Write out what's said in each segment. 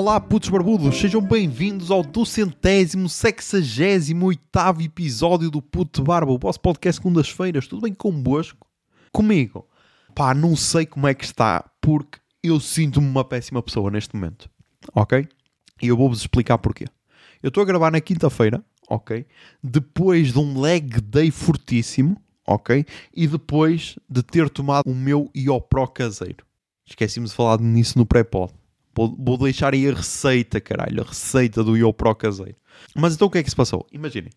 Olá, putos barbudos, sejam bem-vindos ao duzentésimo, sexagésimo oitavo episódio do Puto Barba, o vosso podcast segundas-feiras. Tudo bem convosco? Comigo? Pá, não sei como é que está, porque eu sinto-me uma péssima pessoa neste momento, ok? E eu vou-vos explicar porquê. Eu estou a gravar na quinta-feira, ok? Depois de um leg day fortíssimo, ok? E depois de ter tomado o meu Iopro caseiro. Esqueci-me de falar nisso no pré-pod. Vou, deixar aí a receita, caralho, a receita do Iopro caseiro. Mas então o que é que se passou? Imaginem,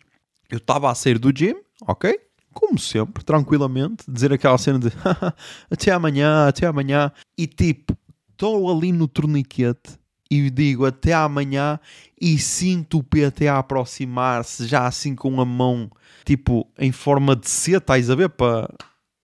eu estava a sair do gym, ok? Como sempre, tranquilamente, dizer aquela cena de até amanhã, até amanhã, e tipo, estou ali no torniquete e digo até amanhã e sinto o PT a aproximar-se já assim com a mão tipo em forma de C, estás a ver? Para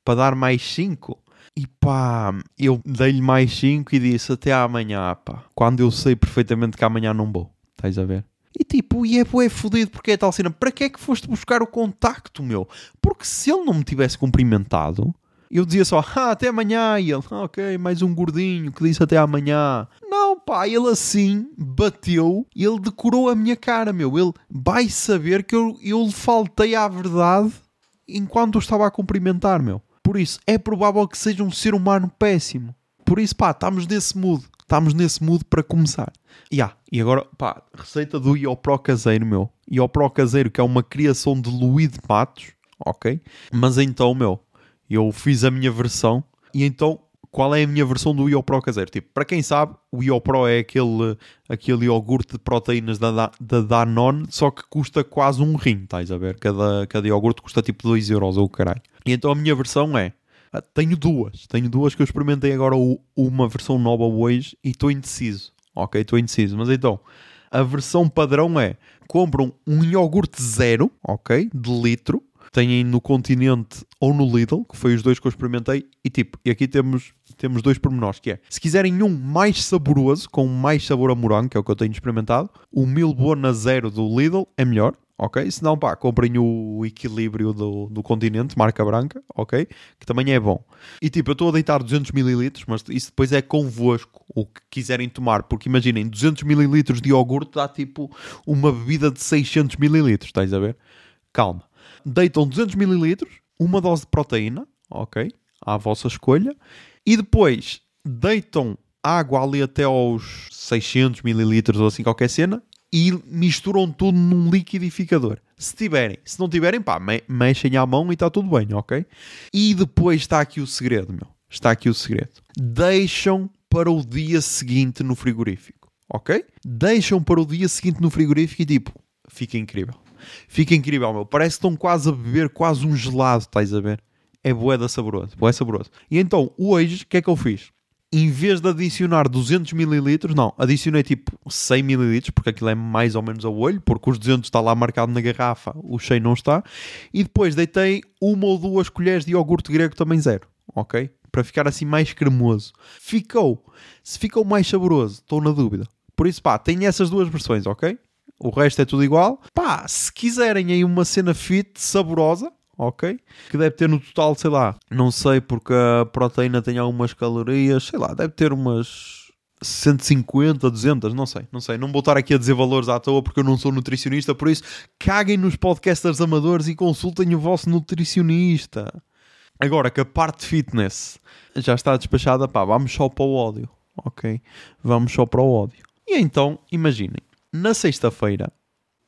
pa dar mais 5. E pá, eu dei-lhe mais 5 e disse até amanhã, pá. Quando eu sei perfeitamente que amanhã não vou, estás a ver? E tipo, e é bué fodido porque é tal cena. Para que é que foste buscar o contacto, meu? Porque se ele não me tivesse cumprimentado, eu dizia só, ah, até amanhã. E ele, ah, ok, mais um gordinho que disse até amanhã. Não, pá, ele assim bateu, ele decorou a minha cara, meu. Ele vai saber que eu, eu lhe faltei à verdade enquanto eu estava a cumprimentar, meu. Por isso, é provável que seja um ser humano péssimo. Por isso, pá, estamos nesse mood. Estamos nesse mood para começar. Yeah. E agora, pá, receita do Iopro caseiro, meu. Iopro caseiro, que é uma criação de Luís de Matos, ok? Mas então, meu, eu fiz a minha versão. E então, qual é a minha versão do Iopro caseiro? Tipo, para quem sabe, o Iopro é aquele, aquele iogurte de proteínas da, da Danone, só que custa quase um rim, estás a ver? Cada, cada iogurte custa tipo 2 euros ou caralho. E então a minha versão é. Tenho duas, tenho duas que eu experimentei agora uma versão nova hoje e estou indeciso. Ok, estou indeciso. Mas então, a versão padrão é: compram um iogurte zero, ok, de litro, têm no continente ou no Lidl, que foi os dois que eu experimentei, e tipo, e aqui temos, temos dois pormenores, que é, se quiserem um mais saboroso, com mais sabor a morango, que é o que eu tenho experimentado, o Milbona Zero do Lidl é melhor, ok? Se não, pá, comprem o equilíbrio do, do continente, marca branca, ok? Que também é bom. E tipo, eu estou a deitar 200 ml, mas isso depois é convosco o que quiserem tomar, porque imaginem, 200 ml de iogurte dá tipo uma bebida de 600 ml, estás a ver? Calma. Deitam 200 ml, uma dose de proteína, ok? À vossa escolha, e depois deitam água ali até aos 600 ml ou assim qualquer cena e misturam tudo num liquidificador. Se tiverem, se não tiverem, pá, me mexem à mão e está tudo bem, ok? E depois está aqui o segredo, meu. Está aqui o segredo. Deixam para o dia seguinte no frigorífico, ok? Deixam para o dia seguinte no frigorífico e tipo, fica incrível. Fica incrível, meu. Parece que estão quase a beber quase um gelado, estás a ver? É boeda saboroso, boé saboroso. E então, hoje, o que é que eu fiz? em vez de adicionar 200 ml, não, adicionei tipo 100 ml, porque aquilo é mais ou menos ao olho, porque os 200 está lá marcado na garrafa, o 100 não está. E depois deitei uma ou duas colheres de iogurte grego também zero, ok? Para ficar assim mais cremoso. Ficou. Se ficou mais saboroso, estou na dúvida. Por isso, pá, tenho essas duas versões, ok? O resto é tudo igual. Pá, se quiserem aí uma cena fit, saborosa, ok? Que deve ter no total, sei lá, não sei porque a proteína tem algumas calorias, sei lá, deve ter umas 150, 200, não sei, não sei. Não vou estar aqui a dizer valores à toa porque eu não sou nutricionista, por isso caguem nos podcasters amadores e consultem o vosso nutricionista. Agora que a parte fitness já está despachada, pá, vamos só para o ódio, ok? Vamos só para o ódio. E então, imaginem, na sexta-feira,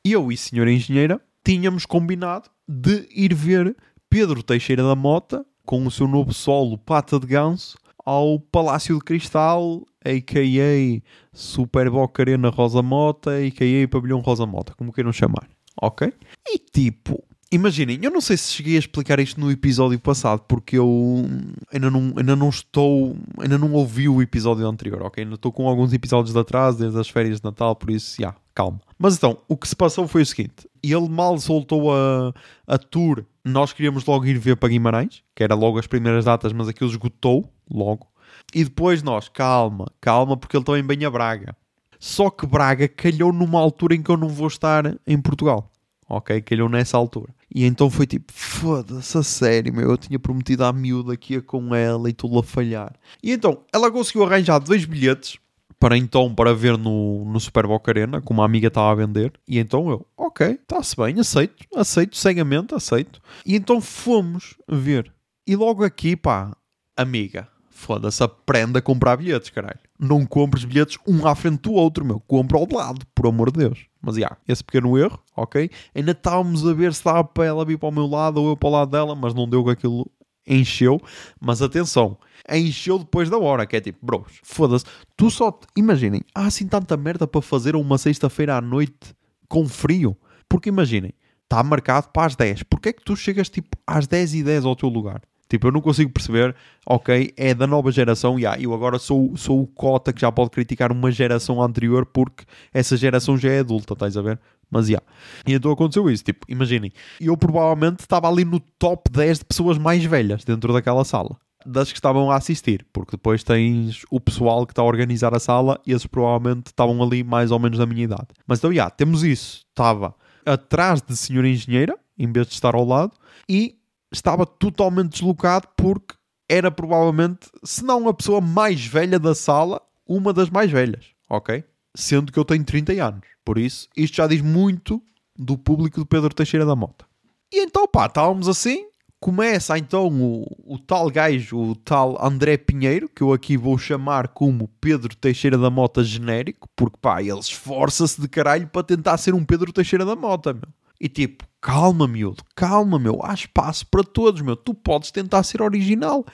eu e a senhora engenheira tínhamos combinado de ir ver Pedro Teixeira da Mota com o seu novo solo Pata de Ganso ao Palácio de Cristal, a.k.a. Super Boca Arena Rosa Mota, a.k.a. Pavilhão Rosa Mota, como queiram chamar, ok? E tipo, imaginem, eu não sei se cheguei a explicar isto no episódio passado, porque eu ainda não, ainda não estou, ainda não ouvi o episódio anterior, ok? Ainda estou com alguns episódios de atraso, desde as férias de Natal, por isso, já, yeah, calma. Mas então, o que se passou foi o seguinte: ele mal soltou a, a tour, nós queríamos logo ir ver para Guimarães, que era logo as primeiras datas, mas aquilo esgotou logo. E depois nós, calma, calma, porque ele também vem a Braga. Só que Braga calhou numa altura em que eu não vou estar em Portugal. Ok? Calhou nessa altura. E então foi tipo, foda-se, a sério, meu. Eu tinha prometido à miúda que ia com ela e estou a falhar. E então, ela conseguiu arranjar dois bilhetes para então para ver no, no Super Boca Arena, como uma amiga estava a vender. E então eu, ok, está-se bem, aceito, aceito, cegamente, aceito. E então fomos ver. E logo aqui, pá, amiga, foda-se, aprenda a comprar bilhetes, caralho. Não compres bilhetes um à frente do outro, meu. Compra ao lado, por amor de Deus. Mas, já, yeah, esse pequeno erro, ok? Ainda estávamos a ver se dava para ela vir para o meu lado ou eu para o lado dela, mas não deu que aquilo encheu. Mas atenção, encheu depois da hora, que é tipo, bros, foda-se. Tu só, imaginem, há assim tanta merda para fazer uma sexta-feira à noite com frio. Porque imaginem, está marcado para as 10. Porquê é que tu chegas tipo às 10 e 10 ao teu lugar? Tipo, eu não consigo perceber, ok, é da nova geração, e yeah, eu agora sou, sou o cota que já pode criticar uma geração anterior porque essa geração já é adulta, estás a ver? Mas já. Yeah. E então aconteceu isso, tipo, imaginem, eu provavelmente estava ali no top 10 de pessoas mais velhas dentro daquela sala. Das que estavam a assistir, porque depois tens o pessoal que está a organizar a sala e esses provavelmente estavam ali mais ou menos da minha idade. Mas então, já, yeah, temos isso. Estava atrás de senhora engenheira, em vez de estar ao lado, e estava totalmente deslocado porque era provavelmente, se não a pessoa mais velha da sala, uma das mais velhas, ok? Sendo que eu tenho 30 anos. Por isso, isto já diz muito do público do Pedro Teixeira da Mota. E então, pá, estávamos assim. Começa então o, o tal gajo, o tal André Pinheiro, que eu aqui vou chamar como Pedro Teixeira da Mota genérico, porque pá, ele esforça-se de caralho para tentar ser um Pedro Teixeira da Mota, meu. E tipo, calma, miúdo, calma, meu, há espaço para todos, meu, tu podes tentar ser original.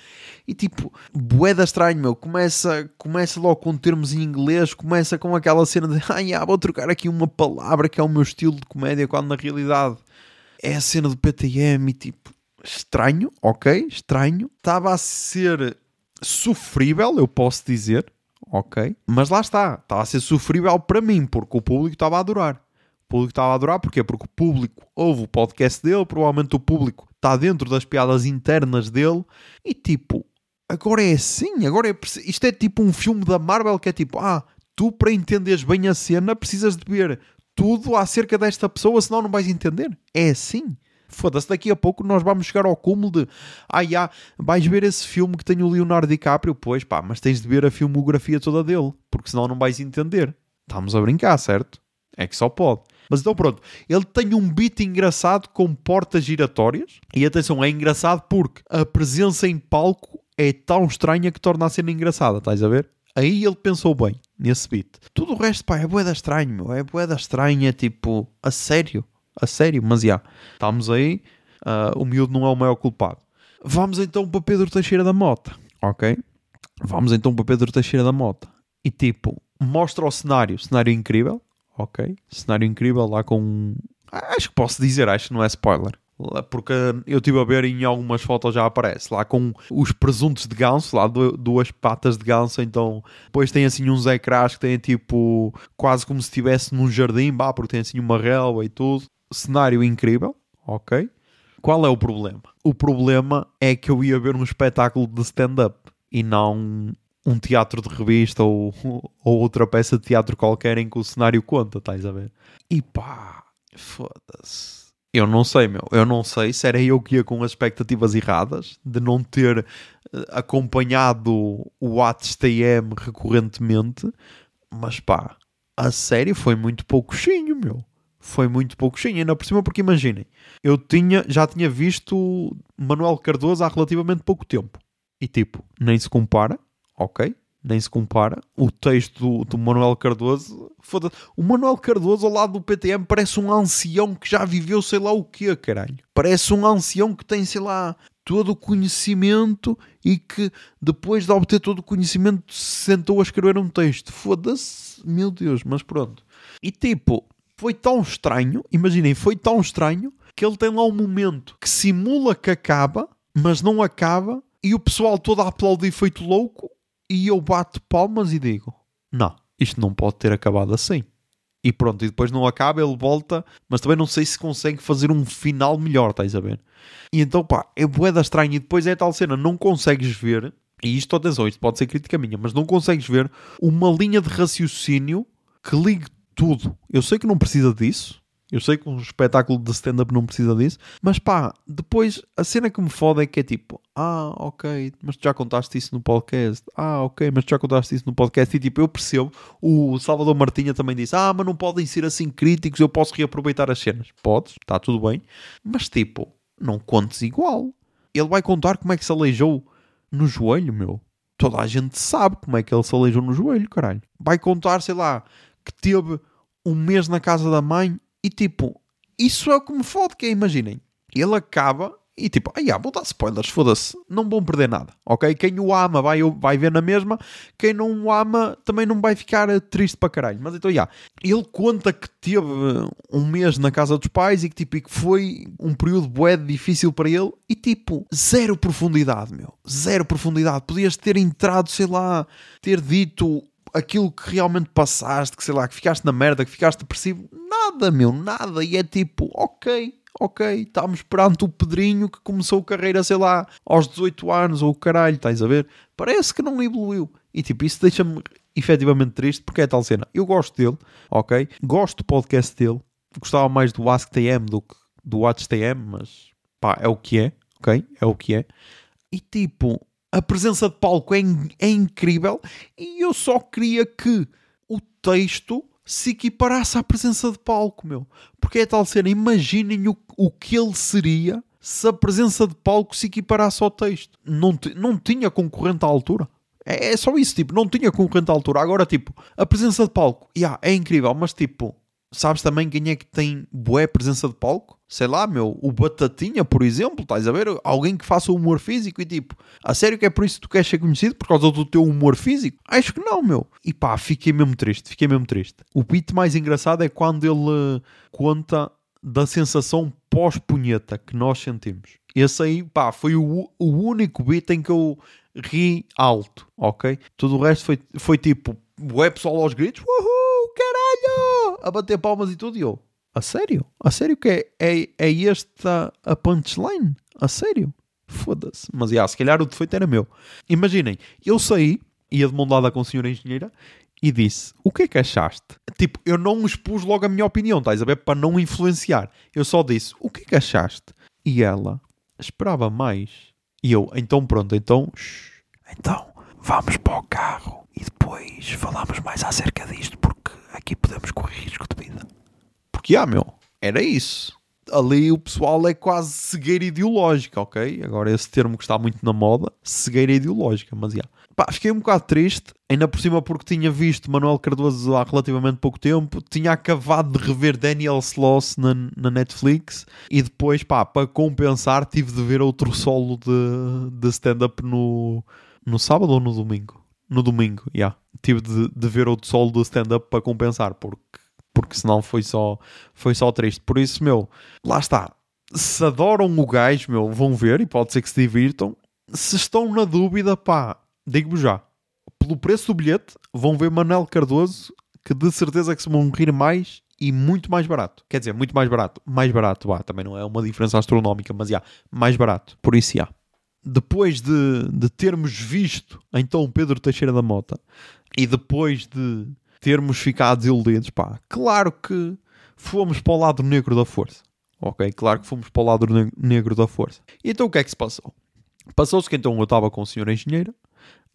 E tipo, boeda estranho, meu, começa, começa logo com termos em inglês, começa com aquela cena de, ah, vou trocar aqui uma palavra que é o meu estilo de comédia, quando na realidade é a cena do PTM e tipo, estranho, ok, estranho. Estava a ser sofrível, eu posso dizer, ok, mas lá está, estava a ser sofrível para mim, porque o público estava a adorar público estava a adorar, porquê? Porque o público ouve o podcast dele, provavelmente o público está dentro das piadas internas dele e tipo, agora é assim, agora é isto é tipo um filme da Marvel que é tipo, ah, tu para entenderes bem a cena precisas de ver tudo acerca desta pessoa, senão não vais entender. É assim. Foda-se, daqui a pouco nós vamos chegar ao cúmulo de ah, já, vais ver esse filme que tem o Leonardo DiCaprio, pois pá, mas tens de ver a filmografia toda dele, porque senão não vais entender. Estamos a brincar, certo? É que só pode. Mas então pronto, ele tem um beat engraçado com portas giratórias. E atenção, é engraçado porque a presença em palco é tão estranha que torna a cena engraçada, estás a ver? Aí ele pensou bem nesse beat. Tudo o resto, pá, é boeda estranho, meu. É boeda estranha, tipo, a sério. A sério, mas já. Estamos aí. Uh, o miúdo não é o maior culpado. Vamos então para Pedro Teixeira da Mota, ok? Vamos então para Pedro Teixeira da Mota. E tipo, mostra o cenário, cenário incrível ok. Cenário incrível lá com. Acho que posso dizer, acho que não é spoiler. Porque eu estive a ver em algumas fotos já aparece lá com os presuntos de ganso, lá duas patas de ganso. Então, depois tem assim uns ecrãs que têm tipo quase como se estivesse num jardim, bah, porque tem assim uma relva e tudo. Cenário incrível, ok. Qual é o problema? O problema é que eu ia ver um espetáculo de stand-up e não um teatro de revista ou, ou outra peça de teatro qualquer em que o cenário conta, estás a ver? E pá, foda-se. Eu não sei, meu. Eu não sei se era eu que ia com as expectativas erradas de não ter eh, acompanhado o ATSTM recorrentemente, mas pá, a série foi muito pouquinho, meu. Foi muito pouquinho, ainda por cima, porque imaginem, eu tinha, já tinha visto Manuel Cardoso há relativamente pouco tempo. E tipo, nem se compara ok, nem se compara. O texto do, do Manuel Cardoso, foda o Manuel Cardoso ao lado do PTM parece um ancião que já viveu sei lá o quê, caralho. Parece um ancião que tem, sei lá, todo o conhecimento e que depois de obter todo o conhecimento se sentou a escrever um texto. Foda-se, meu Deus, mas pronto. E tipo, foi tão estranho, imaginem, foi tão estranho que ele tem lá um momento que simula que acaba, mas não acaba, e o pessoal todo a aplaudir feito louco, e eu bato palmas e digo: Não, isto não pode ter acabado assim. E pronto, e depois não acaba, ele volta, mas também não sei se consegue fazer um final melhor, estás a ver? E então, pá, é boeda estranha. E depois é tal cena, não consegues ver, e isto, atenção, isto pode ser crítica minha, mas não consegues ver uma linha de raciocínio que ligue tudo. Eu sei que não precisa disso, Eu sei que um espetáculo de stand-up não precisa disso, mas pá, depois a cena que me foda é que é tipo, ah, ok, mas tu já contaste isso no podcast, ah, ok, mas tu já contaste isso no podcast, e tipo, eu percebo, o Salvador Martinha também disse, ah, mas não podem ser assim críticos, eu posso reaproveitar as cenas. Podes, está tudo bem, mas tipo, não contes igual. Ele vai contar como é que se aleijou no joelho, meu. Toda a gente sabe como é que ele se aleijou no joelho, caralho. Vai contar, sei lá, que teve um mês na casa da mãe e tipo, isso é o que me fode, que é, imaginem, ele acaba e tipo, ah, vou dar spoilers, foda-se, não vão perder nada, ok? Quem o ama vai, vai ver na mesma, quem não o ama também não vai ficar triste para caralho. Mas então, já, ele conta que teve um mês na casa dos pais e que, tipo, e que foi um período bué difícil para ele e tipo, zero profundidade, meu, zero profundidade. Podias ter entrado, sei lá, ter dito aquilo que realmente passaste, que sei lá, que ficaste na merda, que ficaste depressivo, nada, meu, nada. E é tipo, ok, ok, estamos perante o Pedrinho que começou a carreira, sei lá, aos 18 anos, ou o caralho, estás a ver? Parece que não evoluiu. E tipo, isso deixa-me efetivamente triste, porque é tal cena. Eu gosto dele, ok? Gosto do podcast dele. Gostava mais do AskTM do que do WatchTM, mas pá, é o que é, ok? É o que é. E tipo, a presença de palco é, é incrível e eu só queria que o texto se equiparasse à presença de palco, meu. Porque é tal cena, imaginem o, o que ele seria se a presença de palco se equiparasse ao texto. Não, não tinha concorrente à altura. É, é, só isso, tipo, não tinha concorrente à altura. Agora, tipo, a presença de palco, yeah, é incrível, mas tipo, sabes também quem é que tem boa presença de palco? Sei lá, meu, o Batatinha, por exemplo, estás a ver? Alguém que faça humor físico e tipo, a sério que é por isso que tu queres ser conhecido? Por causa do teu humor físico? Acho que não, meu. E pá, fiquei mesmo triste, fiquei mesmo triste. O beat mais engraçado é quando ele uh, conta da sensação pós-punheta que nós sentimos. Esse aí, pá, foi o, o único beat em que eu ri alto, ok? Tudo o resto foi, foi tipo, o pessoal aos gritos, uhul, caralho, a bater palmas e tudo, e eu, a sério? A sério que é, é, é esta a punchline? A sério? Foda-se. Mas, yeah, se calhar o defeito era meu. Imaginem, eu saí, ia de mão dada com a senhora engenheira, e disse, o que é que achaste? Tipo, eu não expus logo a minha opinião, estás a ver? Para não influenciar. Eu só disse, o que é que achaste? E ela, esperava mais. E eu, então pronto, então... Shh, então, vamos para o carro e depois falamos mais acerca disto, porque aqui podemos correr risco de vida. Porque, ah, meu, era isso. Ali o pessoal é quase cegueira ideológica, ok? Agora esse termo que está muito na moda, cegueira ideológica, mas já. Pá, fiquei um bocado triste, ainda por cima porque tinha visto Manuel Cardoso há relativamente pouco tempo, tinha acabado de rever Daniel Sloss na, na Netflix e depois, pá, para compensar, tive de ver outro solo de, de stand-up no, no sábado ou no domingo? No domingo, já. Yeah. Tive de, de ver outro solo de stand-up para compensar, porque porque senão foi só, foi só triste. Por isso, meu, lá está. Se adoram o gajo, meu, vão ver e pode ser que se divirtam. Se estão na dúvida, pá, digo-vos já. Pelo preço do bilhete, vão ver Manel Cardoso, que de certeza que se vão rir mais e muito mais barato. Quer dizer, muito mais barato. Mais barato, vá, também não é uma diferença astronómica, mas já, mais barato. Por isso, já. Depois de, de termos visto então Pedro Teixeira da Mota e depois de termos ficado desiludidos, pá, claro que fomos para o lado negro da força. Ok? Claro que fomos para o lado negro da força. E então o que é que se passou? Passou-se que então eu estava com o senhor engenheiro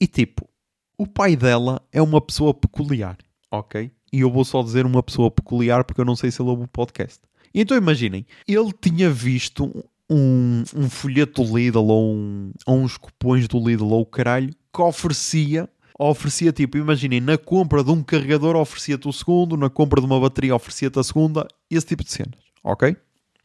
e tipo, o pai dela é uma pessoa peculiar, ok? E eu vou só dizer uma pessoa peculiar porque eu não sei se ele ouve o podcast. E então imaginem, ele tinha visto um, um folheto Lidl ou, um, ou uns cupons do Lidl ou o caralho que oferecia oferecia tipo, imaginem, na compra de um carregador oferecia-te o segundo, na compra de uma bateria oferecia-te a segunda, esse tipo de cenas, ok?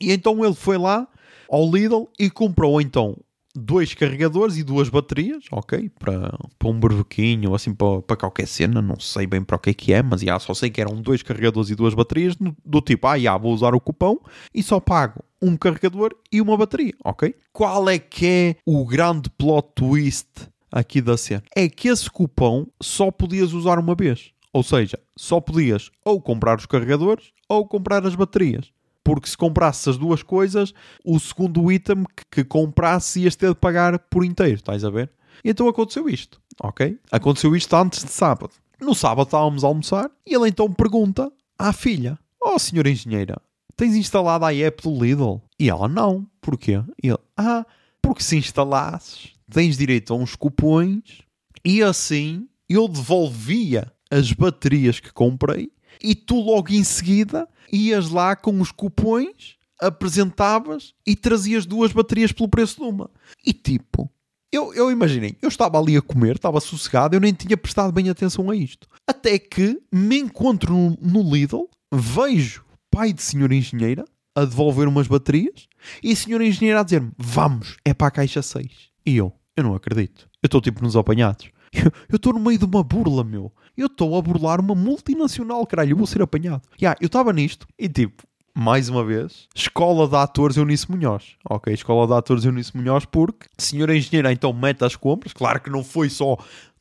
E então ele foi lá ao Lidl e comprou então dois carregadores e duas baterias, ok? Para, para um berbequinho, assim, para, para qualquer cena, não sei bem para o que é que é, mas já, só sei que eram dois carregadores e duas baterias, do tipo, ah, já, vou usar o cupão e só pago um carregador e uma bateria, ok? Qual é que é o grande plot twist aqui da cena é que esse cupom só podias usar uma vez. Ou seja, só podias ou comprar os carregadores ou comprar as baterias. Porque se comprasses as duas coisas, o segundo item que, comprasse ias ter de pagar por inteiro, estás a ver? Então aconteceu isto, ok? Aconteceu isto antes de sábado. No sábado estávamos a almoçar e ele então pergunta à filha: Oh, senhora engenheira, tens instalado a app do Lidl? E ela, não. Porquê? E ele, ah, porque se instalasses, tens direito a uns cupons e assim eu devolvia as baterias que comprei e tu logo em seguida ias lá com os cupons, apresentavas e trazias duas baterias pelo preço de uma. E tipo, eu, eu imaginei, eu estava ali a comer, estava sossegado, eu nem tinha prestado bem atenção a isto. Até que me encontro no, no Lidl, vejo pai de senhora engenheira a devolver umas baterias e a senhora engenheira a dizer-me: Vamos, é para a caixa 6. E eu, eu não acredito. Eu estou tipo nos apanhados. Eu estou no meio de uma burla, meu. Eu estou a burlar uma multinacional, caralho. Eu vou ser apanhado. Yeah, eu estava nisto e tipo, mais uma vez, Escola de Atores Eunice Munhoz. Ok, Escola de Atores Eunice Munhoz, porque senhora engenheira então mete as compras. Claro que não foi só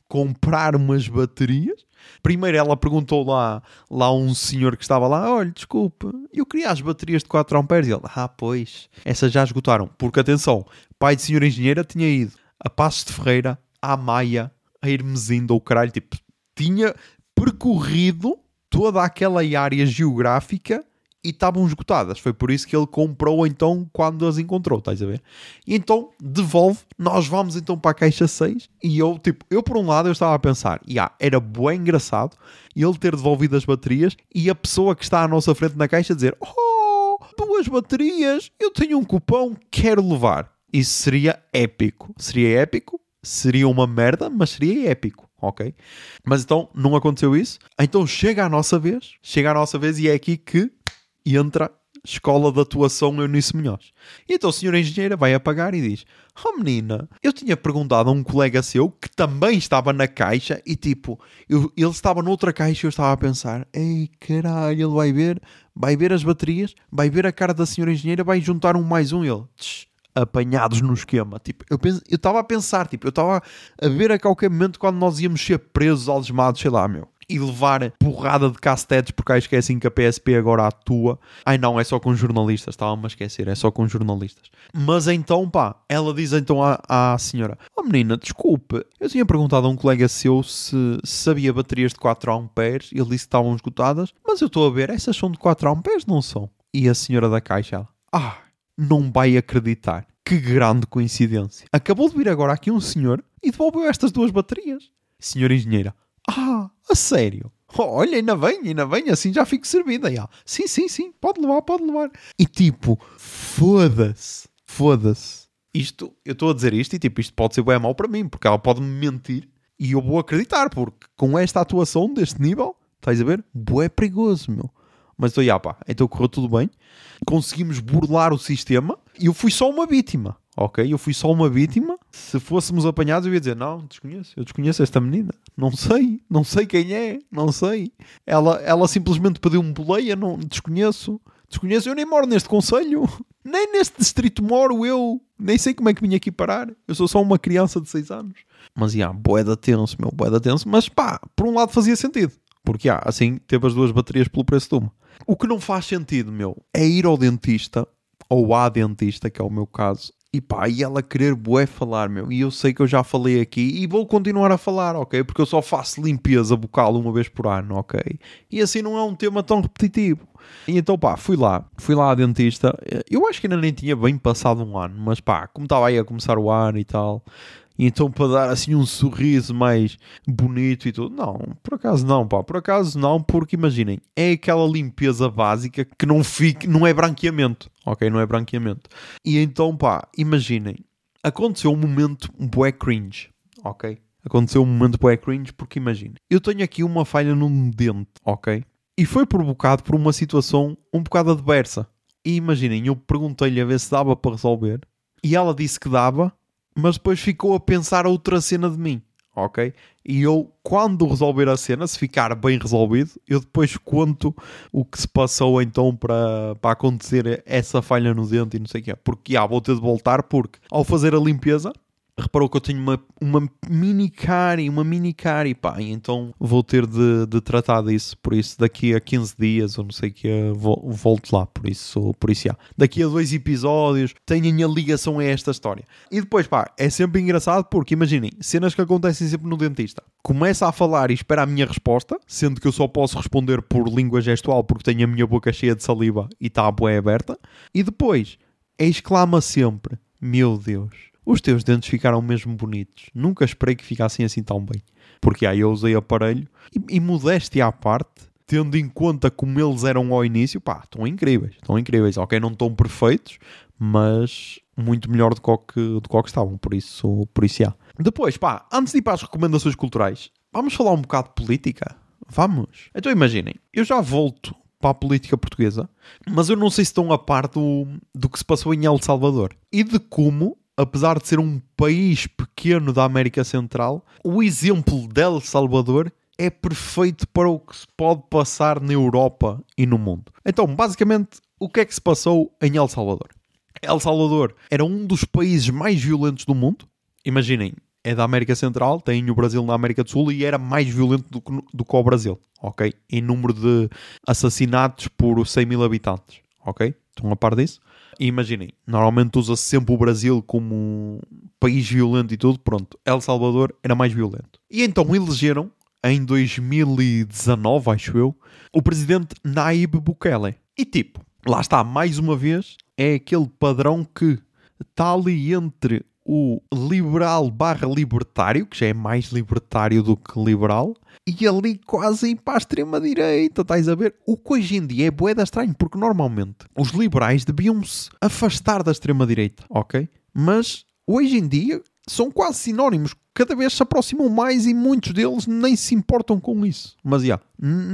comprar umas baterias. Primeiro ela perguntou lá, lá um senhor que estava lá, olha, desculpa, eu queria as baterias de 4 amperes. E ele, ah, pois, essas já esgotaram. Porque, atenção, pai de senhora engenheira tinha ido a Passos de Ferreira, à Maia, a Hermesinda, ou caralho, tipo, tinha percorrido toda aquela área geográfica e estavam esgotadas. Foi por isso que ele comprou então quando as encontrou, estás a ver? E então devolve, nós vamos então para a caixa 6 e eu, tipo, eu por um lado eu estava a pensar, yeah, era bem engraçado ele ter devolvido as baterias e a pessoa que está à nossa frente na caixa dizer, oh, duas baterias, eu tenho um cupom, quero levar. Isso seria épico. Seria épico, seria uma merda, mas seria épico ok? Mas então não aconteceu isso. Então chega a nossa vez, chega a nossa vez e é aqui que entra Escola de Atuação Eunice Munhoz. E então a senhora engenheira vai apagar e diz: Oh menina, eu tinha perguntado a um colega seu que também estava na caixa e tipo, eu, ele estava noutra caixa e eu estava a pensar: Ei caralho, ele vai ver, vai ver as baterias, vai ver a cara da senhora engenheira, vai juntar um mais um. Ele, apanhados no esquema. Tipo, eu estava a pensar, tipo, eu estava a ver a qualquer momento quando nós íamos ser presos, algemados, sei lá, meu e levar porrada de castetes porque acho que é assim que a PSP agora atua. Ai não, é só com jornalistas, estava-me a esquecer, é só com jornalistas. Mas então, pá, ela diz então à, à senhora: Oh menina, desculpe, eu tinha perguntado a um colega seu se sabia baterias de 4 amperes, ele disse que estavam esgotadas, mas eu estou a ver, essas são de 4 amperes, não são? E a senhora da caixa, ela: Ah, não vai acreditar. Que grande coincidência. Acabou de vir agora aqui um senhor e devolveu estas duas baterias. Senhora engenheira, ah, a sério? Olha, ainda bem, ainda bem, assim já fico servida. Já. Sim, sim, sim, pode levar, pode levar. E tipo, foda-se, foda-se. Isto, eu estou a dizer isto e tipo, isto pode ser bem mau para mim, porque ela pode-me mentir e eu vou acreditar, porque com esta atuação deste nível, estás a ver? Bué perigoso, meu. Mas então, já pá, então correu tudo bem. Conseguimos burlar o sistema e eu fui só uma vítima ok, eu fui só uma vítima. Se fôssemos apanhados, eu ia dizer: Não, desconheço, eu desconheço esta menina. Não sei, não sei quem é, não sei. Ela, ela simplesmente pediu-me boleia, não desconheço. Desconheço, eu nem moro neste conselho, nem neste distrito moro eu, nem sei como é que vim aqui parar. Eu sou só uma criança de 6 anos. Mas, já, yeah, boeda tenso, meu, boeda tenso. Mas, pá, por um lado fazia sentido. Porque, ah, assim, teve as duas baterias pelo preço de uma. O que não faz sentido, meu, é ir ao dentista, ou à dentista, que é o meu caso, e pá, e ela querer bué falar, meu. E eu sei que eu já falei aqui e vou continuar a falar, ok? Porque eu só faço limpeza bucal uma vez por ano, ok? E assim não é um tema tão repetitivo. E então pá, fui lá, fui lá à dentista. Eu acho que ainda nem tinha bem passado um ano, mas pá, como estava aí a começar o ano e tal, e então para dar assim um sorriso mais bonito e tudo. Não, por acaso não, pá. Por acaso não, porque imaginem, é aquela limpeza básica que não fica, não é branqueamento, ok? Não é branqueamento. E então, pá, imaginem, aconteceu um momento bué cringe, ok? Aconteceu um momento bué cringe porque imaginem, eu tenho aqui uma falha num dente, ok? E foi provocado por uma situação um bocado adversa. E imaginem, eu perguntei-lhe a ver se dava para resolver. E ela disse que dava, mas depois ficou a pensar outra cena de mim, ok? E eu, quando resolver a cena, se ficar bem resolvido, eu depois conto o que se passou então para, para acontecer essa falha no dente e não sei o quê. Porque, ah, vou ter de voltar porque ao fazer a limpeza, reparou que eu tenho uma, uma mini cari, uma mini cari, pá, então vou ter de, de tratar disso, por isso daqui a 15 dias, ou não sei o que, volto lá, por isso, por isso já. Daqui a dois episódios, tenho a ligação a esta história. E depois, pá, é sempre engraçado porque, imaginem, cenas que acontecem sempre no dentista. Começa a falar e espera a minha resposta, sendo que eu só posso responder por língua gestual porque tenho a minha boca cheia de saliva e está a boé aberta. E depois, exclama sempre, meu Deus os teus dentes ficaram mesmo bonitos. Nunca esperei que ficassem assim tão bem. Porque aí eu usei aparelho e, e modéstia à parte, tendo em conta como eles eram ao início, pá, estão incríveis. Estão incríveis. Ok, não estão perfeitos, mas muito melhor do que, do que estavam. Por isso, por isso há. Depois, pá, antes de ir para as recomendações culturais, vamos falar um bocado de política? Vamos. Então imaginem, eu já volto para a política portuguesa, mas eu não sei se estão a par do, do que se passou em El Salvador e de como apesar de ser um país pequeno da América Central, o exemplo de El Salvador é perfeito para o que se pode passar na Europa e no mundo. Então, basicamente, o que é que se passou em El Salvador? El Salvador era um dos países mais violentos do mundo. Imaginem, é da América Central, tem o Brasil na América do Sul e era mais violento do que, do que o Brasil, ok? Em número de assassinatos por 100 mil habitantes, ok? Estão a par disso? Imaginem, normalmente usa-se sempre o Brasil como um país violento e tudo, pronto, El Salvador era mais violento. E então elegeram, em 2019, acho eu, o presidente Naib Bukele. E tipo, lá está, mais uma vez, é aquele padrão que está ali entre o liberal barra libertário, que já é mais libertário do que liberal, e ali quase ir para a extrema-direita, estás a ver? O que hoje em dia é boeda estranho, porque normalmente os liberais deviam-se afastar da extrema-direita, ok? Mas hoje em dia são quase sinónimos, cada vez se aproximam mais e muitos deles nem se importam com isso. Mas já, yeah,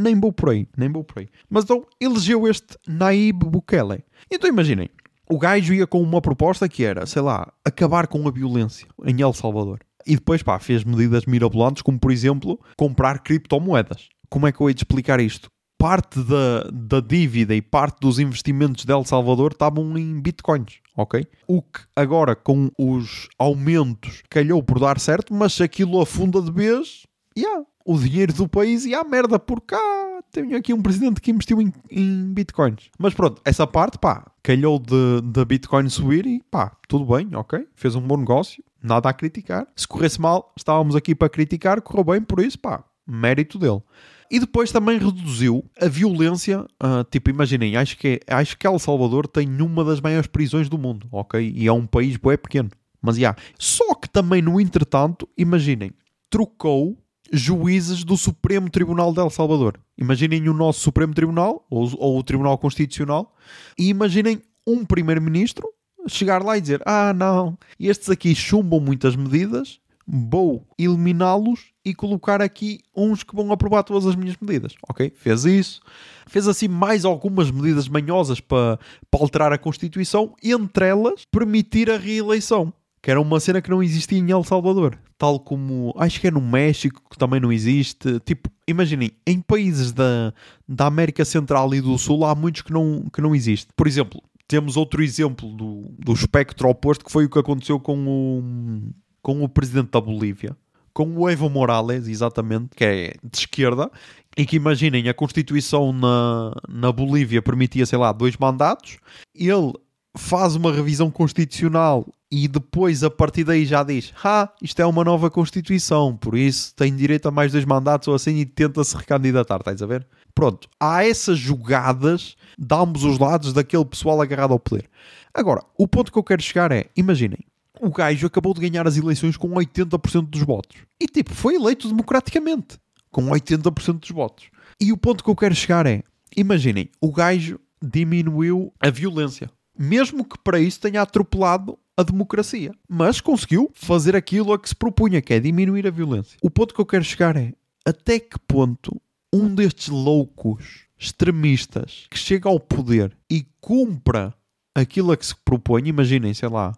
nem vou por aí, nem vou por aí. Mas então elegeu este Naib Bukele. Então imaginem, o gajo ia com uma proposta que era, sei lá, acabar com a violência em El Salvador. E depois, pá, fez medidas mirabolantes, como por exemplo, comprar criptomoedas. Como é que eu hei de explicar isto? Parte da, da dívida e parte dos investimentos de El Salvador estavam em bitcoins, ok? O que agora, com os aumentos, calhou por dar certo, mas se aquilo afunda de vez, yeah, o dinheiro do país ia à merda por cá tenho aqui um presidente que investiu em, em bitcoins. Mas pronto, essa parte, pá, calhou de, de Bitcoin subir e pá, tudo bem, ok? Fez um bom negócio, nada a criticar. Se corresse mal, estávamos aqui para criticar, correu bem, por isso, pá, mérito dele. E depois também reduziu a violência. Uh, tipo, imaginem, acho que, acho que El Salvador tem uma das maiores prisões do mundo, ok? E é um país bem pequeno. Mas, já. Yeah. Só que também, no entretanto, imaginem, trocou juízes do Supremo Tribunal de El Salvador. Imaginem o nosso Supremo Tribunal, ou, ou o Tribunal Constitucional, e imaginem um primeiro-ministro chegar lá e dizer: Ah, não, estes aqui chumbam muitas medidas, vou eliminá-los e colocar aqui uns que vão aprovar todas as minhas medidas. Ok? Fez isso. Fez assim mais algumas medidas manhosas para, para alterar a Constituição, entre elas permitir a reeleição que era uma cena que não existia em El Salvador. Tal como, acho que é no México, que também não existe. Tipo, imaginem, em países da, da América Central e do Sul há muitos que não, que não existe. Por exemplo, temos outro exemplo do, do espectro oposto, que foi o que aconteceu com o, com o presidente da Bolívia. Com o Evo Morales, exatamente, que é de esquerda, e que imaginem, a Constituição na, na Bolívia permitia, sei lá, dois mandatos. Ele faz uma revisão constitucional e depois a partir daí já diz: Ah, isto é uma nova Constituição, por isso tem direito a mais dois mandatos ou assim e tenta-se recandidatar, estás a ver? Pronto, há essas jogadas de ambos os lados daquele pessoal agarrado ao poder. Agora, o ponto que eu quero chegar é: imaginem, o gajo acabou de ganhar as eleições com 80% dos votos e tipo, foi eleito democraticamente com 80% dos votos. E o ponto que eu quero chegar é: imaginem, o gajo diminuiu a violência mesmo que para isso tenha atropelado a democracia. Mas conseguiu fazer aquilo a que se propunha, que é diminuir a violência. O ponto que eu quero chegar é até que ponto um destes loucos extremistas que chega ao poder e cumpra aquilo a que se propõe, imaginem, sei lá,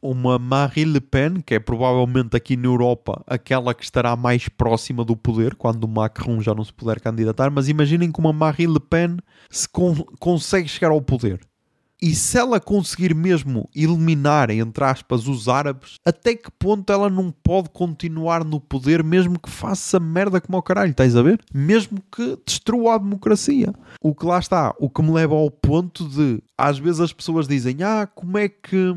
uma Marine Le Pen, que é provavelmente aqui na Europa aquela que estará mais próxima do poder quando o Macron já não se puder candidatar, mas imaginem que uma Marine Le Pen se con consegue chegar ao poder E se ela conseguir mesmo eliminar, entre aspas, os árabes, até que ponto ela não pode continuar no poder, mesmo que faça merda como o caralho, estás a ver? Mesmo que destrua a democracia. O que lá está, o que me leva ao ponto de, às vezes as pessoas dizem, ah, como é que,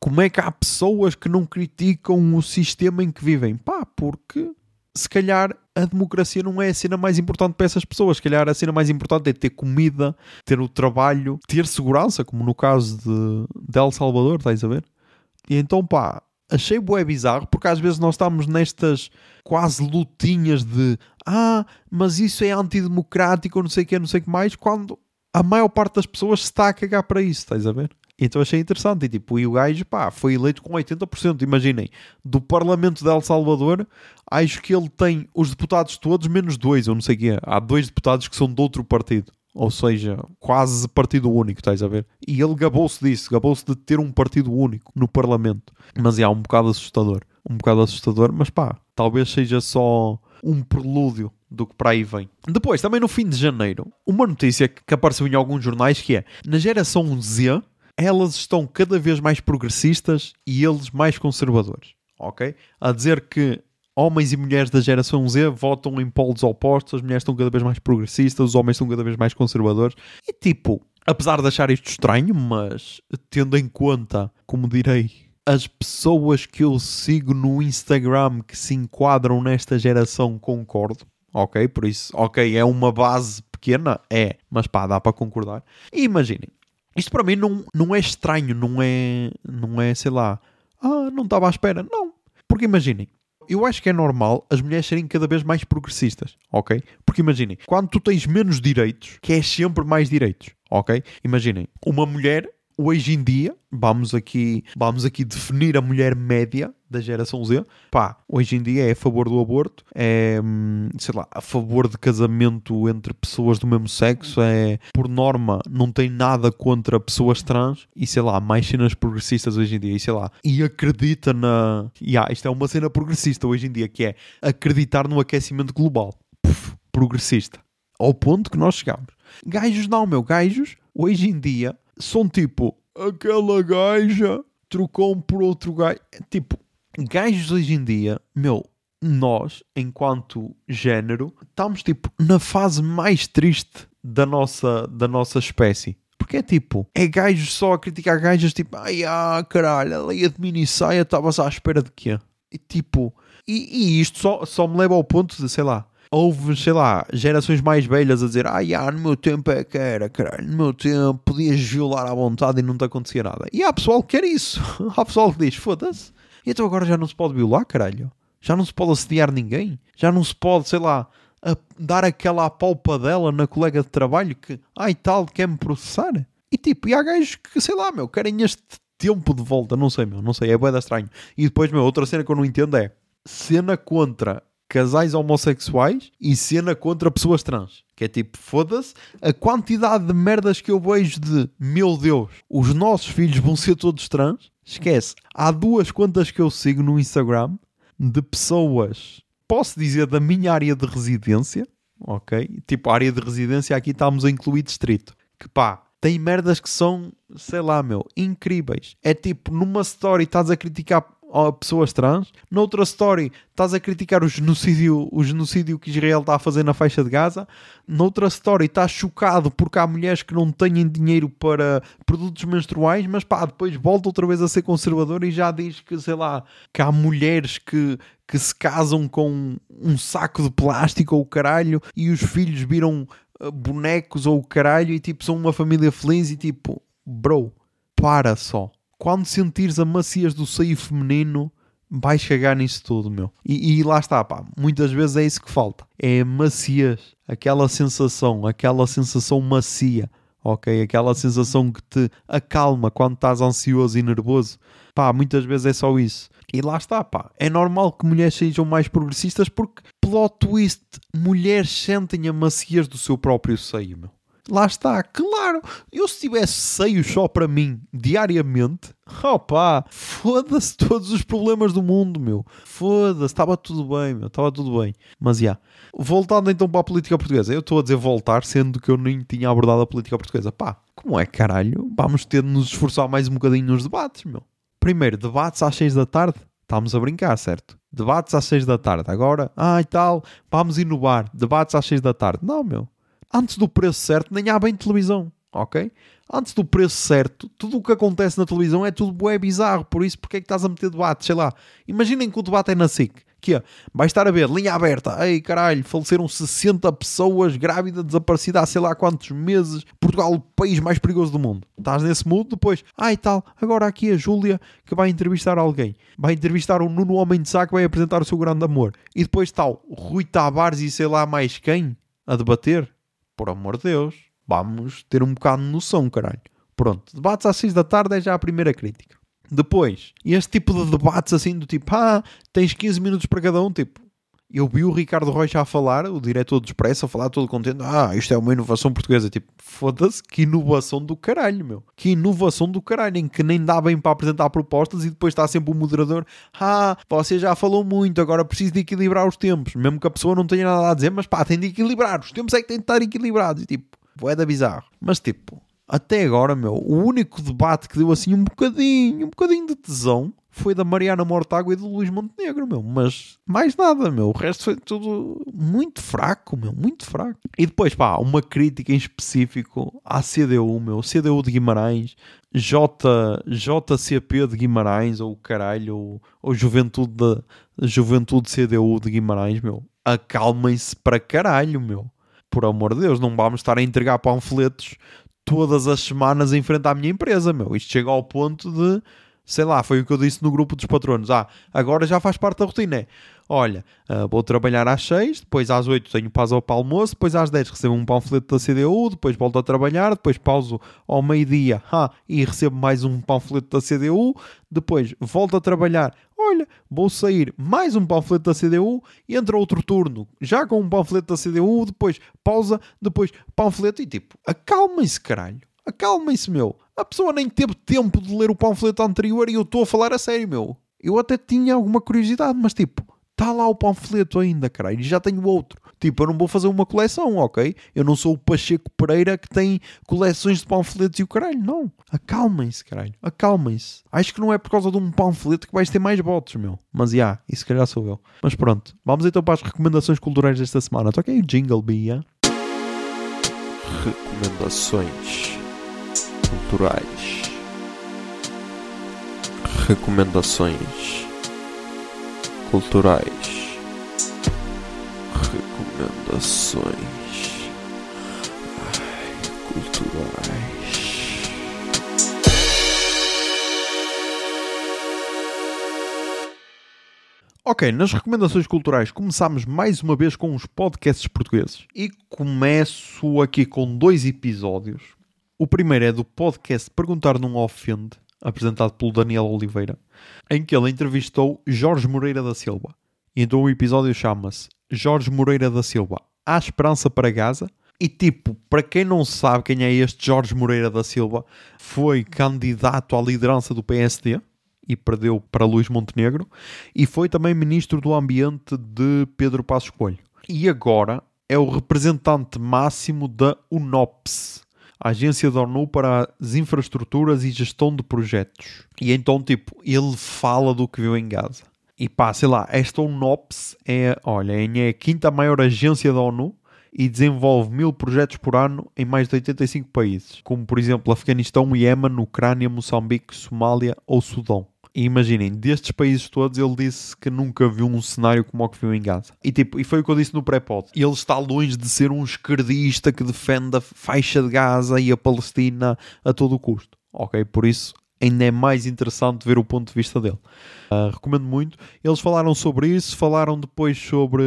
como é que há pessoas que não criticam o sistema em que vivem? Pá, porque se calhar a democracia não é a cena mais importante para essas pessoas. Se calhar a cena mais importante é ter comida, ter o trabalho, ter segurança, como no caso de, de El Salvador, estás a ver? E então, pá, achei bué bizarro, porque às vezes nós estamos nestas quase lutinhas de ah, mas isso é antidemocrático, não sei o que, não sei o que mais, quando a maior parte das pessoas está a cagar para isso, estás a ver? Então achei interessante. E tipo, e o gajo, pá, foi eleito com 80%. Imaginem, do Parlamento de El Salvador, acho que ele tem os deputados todos, menos dois, ou não sei o quê. Há dois deputados que são de outro partido. Ou seja, quase partido único, estás a ver? E ele gabou-se disso, gabou-se de ter um partido único no Parlamento. Mas é um bocado assustador. Um bocado assustador, mas pá, talvez seja só um prelúdio do que para aí vem. Depois, também no fim de janeiro, uma notícia que apareceu em alguns jornais que é na geração Z, elas estão cada vez mais progressistas e eles mais conservadores, ok? A dizer que homens e mulheres da geração Z votam em polos opostos, as mulheres estão cada vez mais progressistas, os homens estão cada vez mais conservadores. E tipo, apesar de achar isto estranho, mas tendo em conta, como direi, as pessoas que eu sigo no Instagram que se enquadram nesta geração, concordo. Ok, por isso, ok, é uma base pequena, é, mas pá, dá para concordar. E imaginem, isto para mim não, não é estranho, não é, não é, sei lá, ah, não estava à espera. Não, porque imaginem, eu acho que é normal as mulheres serem cada vez mais progressistas, ok? Porque imaginem, quando tu tens menos direitos, queres sempre mais direitos, ok? Imaginem, uma mulher hoje em dia, vamos aqui, vamos aqui definir a mulher média da geração Z. Pá, hoje em dia é a favor do aborto, é, sei lá, a favor de casamento entre pessoas do mesmo sexo, é, por norma, não tem nada contra pessoas trans e, sei lá, mais cenas progressistas hoje em dia, e sei lá, e acredita na. Yeah, isto é uma cena progressista hoje em dia, que é acreditar no aquecimento global. Puf, progressista. Ao ponto que nós chegamos. Gajos não, meu, gajos, hoje em dia, são tipo aquela gaja trocou-me por outro gajo. Tipo, gajos hoje em dia, meu, nós, enquanto género, estamos tipo na fase mais triste da nossa, da nossa espécie. Porque é tipo, é gajos só a criticar gajas tipo, ai ah, caralho, ela ia de mini saia, estavas à espera de quê? E tipo, e, e isto só, só me leva ao ponto de, sei lá, houve, sei lá, gerações mais velhas a dizer ai, ah, no meu tempo é que era, caralho, no meu tempo podias violar à vontade e não te acontecia nada. E há pessoal que quer isso. há pessoal que diz, foda-se, então agora já não se pode violar, caralho? Já não se pode assediar ninguém? Já não se pode, sei lá, dar aquela dela na colega de trabalho que, ai tal, quer-me processar? E tipo, e há gajos que, sei lá, meu, querem este tempo de volta, não sei, meu, não sei, é boeda estranho. E depois, meu, outra cena que eu não entendo é cena contra casais homossexuais e cena contra pessoas trans. Que é tipo, foda-se, a quantidade de merdas que eu vejo de meu Deus, os nossos filhos vão ser todos trans. Esquece. Há duas contas que eu sigo no Instagram de pessoas, posso dizer, da minha área de residência, ok? Tipo, a área de residência aqui estamos a incluir distrito. Que pá, tem merdas que são, sei lá, meu, incríveis. É tipo, numa story estás a criticar pessoas trans. Noutra story, estás a criticar o genocídio, o genocídio que Israel está a fazer na faixa de Gaza. Noutra story, estás chocado porque há mulheres que não têm dinheiro para produtos menstruais, mas pá, depois volta outra vez a ser conservador e já diz que, sei lá, que há mulheres que, que se casam com um saco de plástico ou caralho e os filhos viram uh, bonecos ou caralho e tipo são uma família feliz e tipo, bro, para só quando sentires a maciez do seio feminino, vais cagar nisso tudo, meu. E, e, lá está, pá. Muitas vezes é isso que falta. É a maciez. Aquela sensação, aquela sensação macia, ok? Aquela sensação que te acalma quando estás ansioso e nervoso. Pá, muitas vezes é só isso. E lá está, pá. É normal que mulheres sejam mais progressistas porque, plot twist, mulheres sentem a maciez do seu próprio seio, meu. Lá está, claro. Eu se tivesse seios só para mim diariamente, opa, foda-se todos os problemas do mundo, meu. Foda-se, estava tudo bem, meu, estava tudo bem. Mas já. Yeah. Voltando então para a política portuguesa, eu estou a dizer voltar, sendo que eu nem tinha abordado a política portuguesa. Pá, Como é, caralho? Vamos ter de nos esforçar mais um bocadinho nos debates, meu. Primeiro, debates às 6 da tarde. Estamos a brincar, certo? Debates às 6 da tarde. Agora, ah e tal, vamos inovar. Debates às 6 da tarde. Não, meu. Antes do preço certo, nem há bem televisão, ok? Antes do preço certo, tudo o que acontece na televisão é tudo bué bizarro. Por isso, porque é que estás a meter debate? Sei lá. Imaginem que o debate é na SIC. Que é, vai estar a ver, linha aberta. Ei, caralho, faleceram 60 pessoas grávidas, desaparecidas há sei lá quantos meses. Portugal, o país mais perigoso do mundo. Estás nesse mood? Depois, ah e tal, agora aqui a Júlia que vai entrevistar alguém. Vai entrevistar o Nuno Homem de que vai apresentar o seu grande amor. E depois tal, Rui Tavares e sei lá mais quem a debater. Por amor de Deus, vamos ter um bocado de noção, caralho. Pronto, debates às 6 da tarde é já a primeira crítica. Depois, este tipo de debates assim do tipo, ah, tens 15 minutos para cada um, tipo, eu vi o Ricardo Rocha a falar, o diretor do Expresso, a falar todo contente, ah, isto é uma inovação portuguesa, tipo, foda-se, que inovação do caralho, meu. Que inovação do caralho, em que nem dá bem para apresentar propostas e depois está sempre o moderador, ah, você já falou muito, agora preciso de equilibrar os tempos, mesmo que a pessoa não tenha nada a dizer, mas pá, tem de equilibrar, os tempos é que têm de estar equilibrados, e tipo, é da bizarro. Mas tipo, até agora, meu, o único debate que deu assim um bocadinho, um bocadinho de tesão foi da Mariana Mortágua e do Luís Montenegro, meu. Mas mais nada, meu. O resto foi tudo muito fraco, meu. Muito fraco. E depois, pá, uma crítica em específico à CDU, meu. CDU de Guimarães, J, JCP de Guimarães, ou caralho, ou, ou Juventude, de, Juventude CDU de Guimarães, meu. Acalmem-se para caralho, meu. Por amor de Deus, não vamos estar a entregar panfletos todas as semanas em frente à minha empresa, meu. Isto chega ao ponto de, sei lá, foi o que eu disse no grupo dos patronos. Ah, agora já faz parte da rotina. É, olha, uh, vou trabalhar às 6, depois às 8 tenho pausa para almoço, depois às 10 recebo um panfleto da CDU, depois volto a trabalhar, depois pauso ao meio-dia ah, e recebo mais um panfleto da CDU, depois volto a trabalhar, olha, vou sair mais um panfleto da CDU entra outro turno, já com um panfleto da CDU, depois pausa, depois panfleto e tipo, acalmem-se caralho, acalmem-se meu. A pessoa nem teve tempo de ler o panfleto anterior e eu estou a falar a sério, meu. Eu até tinha alguma curiosidade, mas tipo, está lá o panfleto ainda, caralho, e já tenho outro. Tipo, eu não vou fazer uma coleção, ok? Eu não sou o Pacheco Pereira que tem coleções de panfletos e o caralho, não. Acalmem-se, caralho, acalmem-se. Acho que não é por causa de um panfleto que vais ter mais votos, meu. Mas já, yeah, isso calhar sou eu. Mas pronto, vamos então para as recomendações culturais desta semana. Toquei o Jingle yeah? Recomendações culturais. Recomendações culturais. Recomendações Ai, culturais. Ok, nas recomendações culturais começamos mais uma vez com os podcasts portugueses. E começo aqui com dois episódios. O primeiro é do podcast Perguntar Não Ofende, apresentado pelo Daniel Oliveira, em que ele entrevistou Jorge Moreira da Silva. Então o episódio chama-se Jorge Moreira da Silva, Há Esperança para Gaza? E tipo, para quem não sabe quem é este Jorge Moreira da Silva, foi candidato à liderança do PSD e perdeu para Luís Montenegro, e foi também ministro do Ambiente de Pedro Passos Coelho. E agora é o representante máximo da UNOPS, a Agência da ONU para as Infraestruturas e Gestão de Projetos. E então, tipo, ele fala do que viu em Gaza. E pá, sei lá, esta UNOPS é, olha, é a quinta maior agência da ONU e desenvolve mil projetos por ano em mais de 85 países, como por exemplo Afeganistão, Iémen, Ucrânia, Moçambique, Somália ou Sudão. Imaginem, destes países todos, ele disse que nunca viu um cenário como o que viu em Gaza. E, tipo, e foi o que eu disse no pré-pod. Ele está longe de ser um esquerdista que defende a faixa de Gaza e a Palestina a todo o custo. Ok? Por isso, ainda é mais interessante ver o ponto de vista dele. Uh, recomendo muito. Eles falaram sobre isso, falaram depois sobre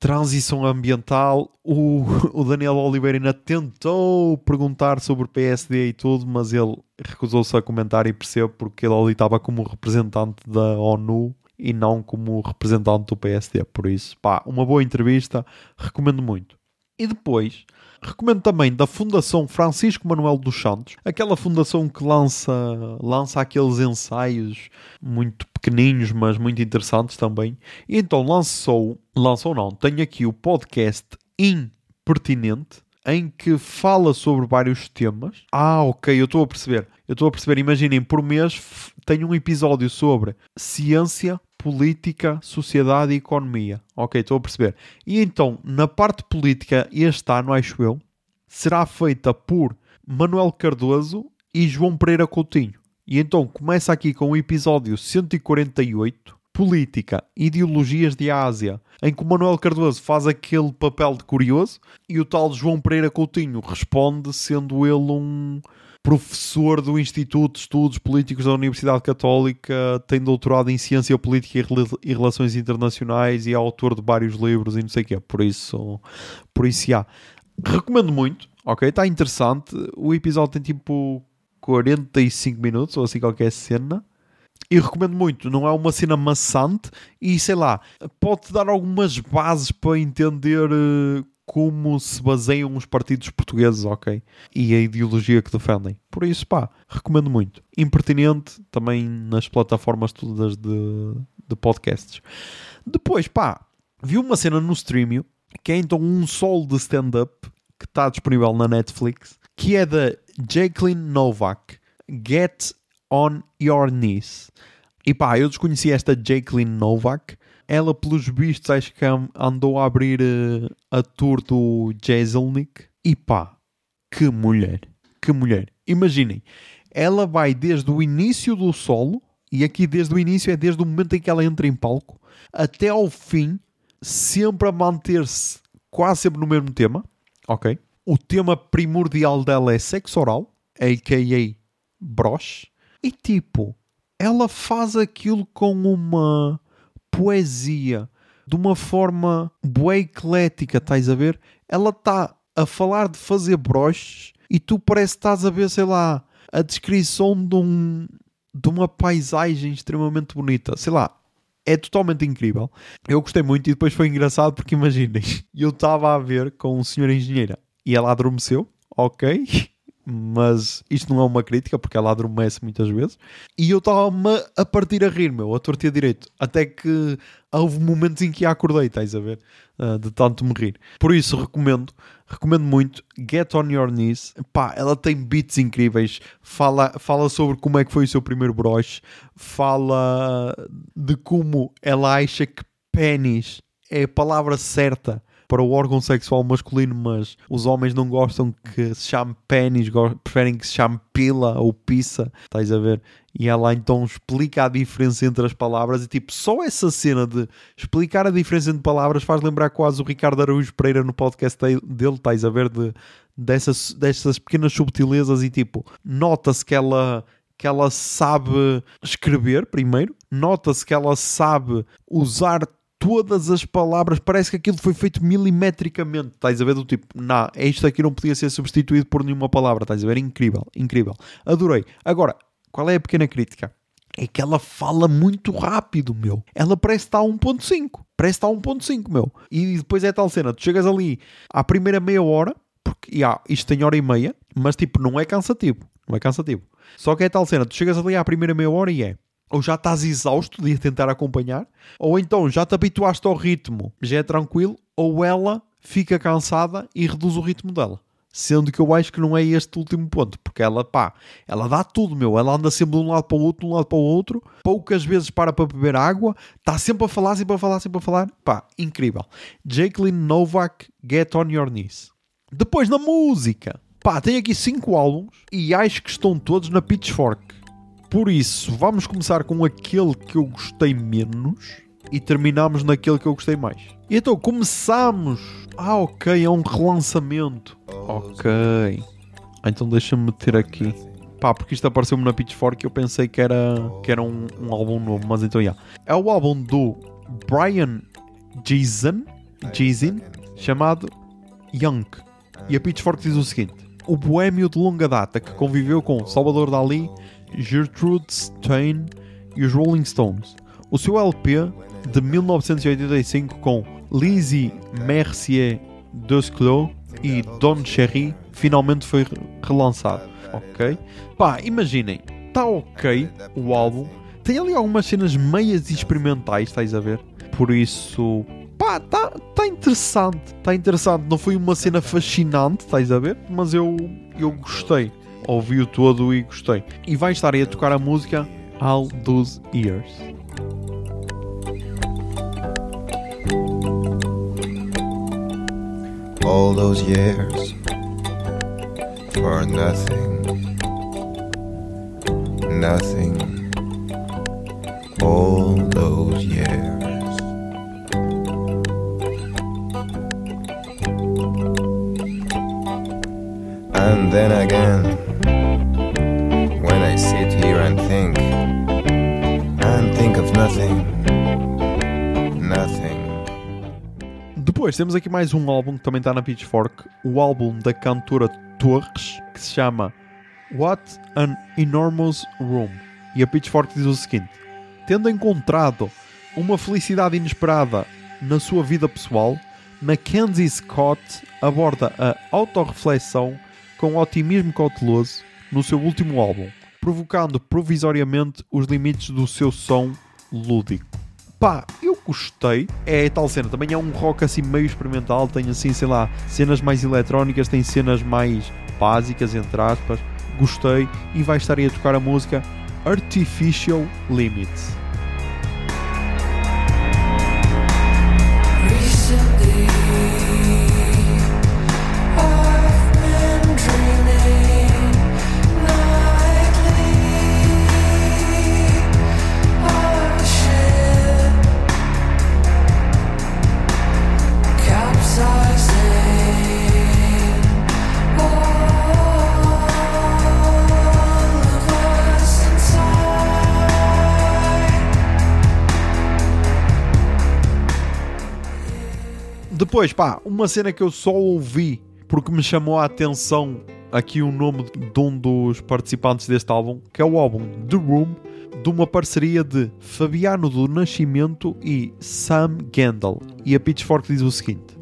transição ambiental. O, o Daniel Oliveira ainda tentou perguntar sobre PSD e tudo, mas ele recusou-se a comentar e percebo porque ele ali estava como representante da ONU e não como representante do PSD. Por isso, pá, uma boa entrevista, recomendo muito. E depois, recomendo também da Fundação Francisco Manuel dos Santos, aquela fundação que lança, lança aqueles ensaios muito pequeninos, mas muito interessantes também. E então lançou, lançou não, tenho aqui o podcast Impertinente, em que fala sobre vários temas. Ah, ok, eu estou a perceber. Eu estou a perceber. Imaginem, por mês tem um episódio sobre ciência, política, sociedade e economia. Ok, estou a perceber. E então, na parte política, este ano, acho eu, será feita por Manuel Cardoso e João Pereira Coutinho. E então começa aqui com o episódio 148, Política, Ideologias de Ásia, em que o Manuel Cardoso faz aquele papel de curioso e o tal João Pereira Coutinho responde sendo ele um professor do Instituto de Estudos Políticos da Universidade Católica, tem doutorado em Ciência Política e Relações Internacionais e é autor de vários livros e não sei o quê. Por isso, por isso, já. Recomendo muito, ok? Está interessante. O episódio tem tipo 45 minutos ou assim qualquer cena. E recomendo muito, não é uma cena maçante e sei lá, pode dar algumas bases para entender uh, como se baseiam os partidos portugueses, ok? E a ideologia que defendem. Por isso, pá, recomendo muito. Impertinente também nas plataformas todas de, de podcasts. Depois, pá, vi uma cena no streaming que é então um solo de stand-up que está disponível na Netflix, que é da Jacqueline Novak. Get on Your Knees. E pá, eu desconheci esta Jacqueline Novak ela, pelos vistos, acho que andou a abrir uh, a tour do Jeselnik. E pá, que mulher, que mulher. Imaginem, ela vai desde o início do solo, e aqui desde o início é desde o momento em que ela entra em palco, até ao fim, sempre a manter-se quase sempre no mesmo tema, ok? O tema primordial dela é sexo oral, a.k.a. broche, e tipo, ela faz aquilo com uma poesia de uma forma boa eclética, estás a ver? Ela está a falar de fazer broches e tu parece que estás a ver, sei lá, a descrição de, um, de uma paisagem extremamente bonita. Sei lá, é totalmente incrível. Eu gostei muito e depois foi engraçado porque imaginem, eu estava a ver com o senhor engenheira e ela adormeceu, ok? Mas isto não é uma crítica, porque ela adormece muitas vezes. E eu estava-me a partir a rir, meu, a tortia direito. Até que houve momentos em que a acordei, estás a ver? Uh, de tanto me rir. Por isso, recomendo, recomendo muito. Get on Your Knees. Pá, ela tem beats incríveis. Fala, fala sobre como é que foi o seu primeiro broche. Fala de como ela acha que pênis é a palavra certa para o órgão sexual masculino, mas os homens não gostam que se chame pênis, preferem que se chame pila ou pizza, estás a ver? E ela então explica a diferença entre as palavras e tipo, só essa cena de explicar a diferença entre palavras faz lembrar quase o Ricardo Araújo Pereira no podcast dele, estás a ver? De, dessas, dessas pequenas subtilezas e tipo, nota-se que ela que ela sabe escrever primeiro, nota-se que ela sabe usar todas as palavras, parece que aquilo foi feito milimetricamente. Estás a ver do tipo, não, isto aqui não podia ser substituído por nenhuma palavra. Estás a ver? Incrível, incrível. Adorei. Agora, qual é a pequena crítica? É que ela fala muito rápido, meu. Ela parece estar a 1.5. Parece estar a 1.5, meu. E depois é tal cena, tu chegas ali à primeira meia hora, porque yeah, isto tem hora e meia, mas tipo, não é cansativo. Não é cansativo. Só que é tal cena, tu chegas ali à primeira meia hora e é ou já estás exausto de tentar acompanhar, ou então já te habituaste ao ritmo, já é tranquilo, ou ela fica cansada e reduz o ritmo dela. Sendo que eu acho que não é este último ponto, porque ela, pá, ela dá tudo, meu. Ela anda sempre de um lado para o outro, de um lado para o outro, poucas vezes para para beber água, está sempre a falar, sempre a falar, sempre a falar. Pá, incrível. Jacqueline Novak, Get On Your Knees. Depois na música, pá, tem aqui cinco álbuns e acho que estão todos na Pitchfork. Por isso, vamos começar com aquele que eu gostei menos e terminamos naquele que eu gostei mais. E então começamos. Ah, ok, é um relançamento. Ok. Então deixa-me meter aqui. Pá, porque isto apareceu-me na Pitchfork e eu pensei que era, que era um, um álbum novo, mas então já. Yeah. É o álbum do Brian Jason, Jason chamado Young. E a Pitchfork diz o seguinte: O boêmio de longa data que conviveu com Salvador Dali Gertrude Stein e os Rolling Stones. O seu LP de 1985 com Lizzie Mercier Desclos e Don Cherry finalmente foi relançado. Ok? Pá, imaginem, está ok o álbum. Tem ali algumas cenas meias experimentais, estás a ver? Por isso, pá, tá, tá interessante, tá interessante. Não foi uma cena fascinante, estás a ver? Mas eu, eu gostei. Ouvi-o todo e gostei. E vai estar aí a tocar a música All Those Years. all those years for nothing, nothing, all those years. And then again, Depois temos aqui mais um álbum que também está na Pitchfork, o álbum da cantora Torres, que se chama What an Enormous Room. E a Pitchfork diz o seguinte: Tendo encontrado uma felicidade inesperada na sua vida pessoal, Mackenzie Scott aborda a autorreflexão com otimismo cauteloso no seu último álbum, provocando provisoriamente os limites do seu som lúdico. Pá, eu gostei. É tal cena. Também é um rock assim meio experimental. Tem assim, sei lá, cenas mais eletrónicas, tem cenas mais básicas, entre aspas. Gostei. E vai estar aí a tocar a música Artificial Limits. Depois, pá, uma cena que eu só ouvi porque me chamou a atenção aqui o nome de um dos participantes deste álbum, que é o álbum The Room, de uma parceria de Fabiano do Nascimento e Sam Gendel. E a Pitchfork diz o seguinte: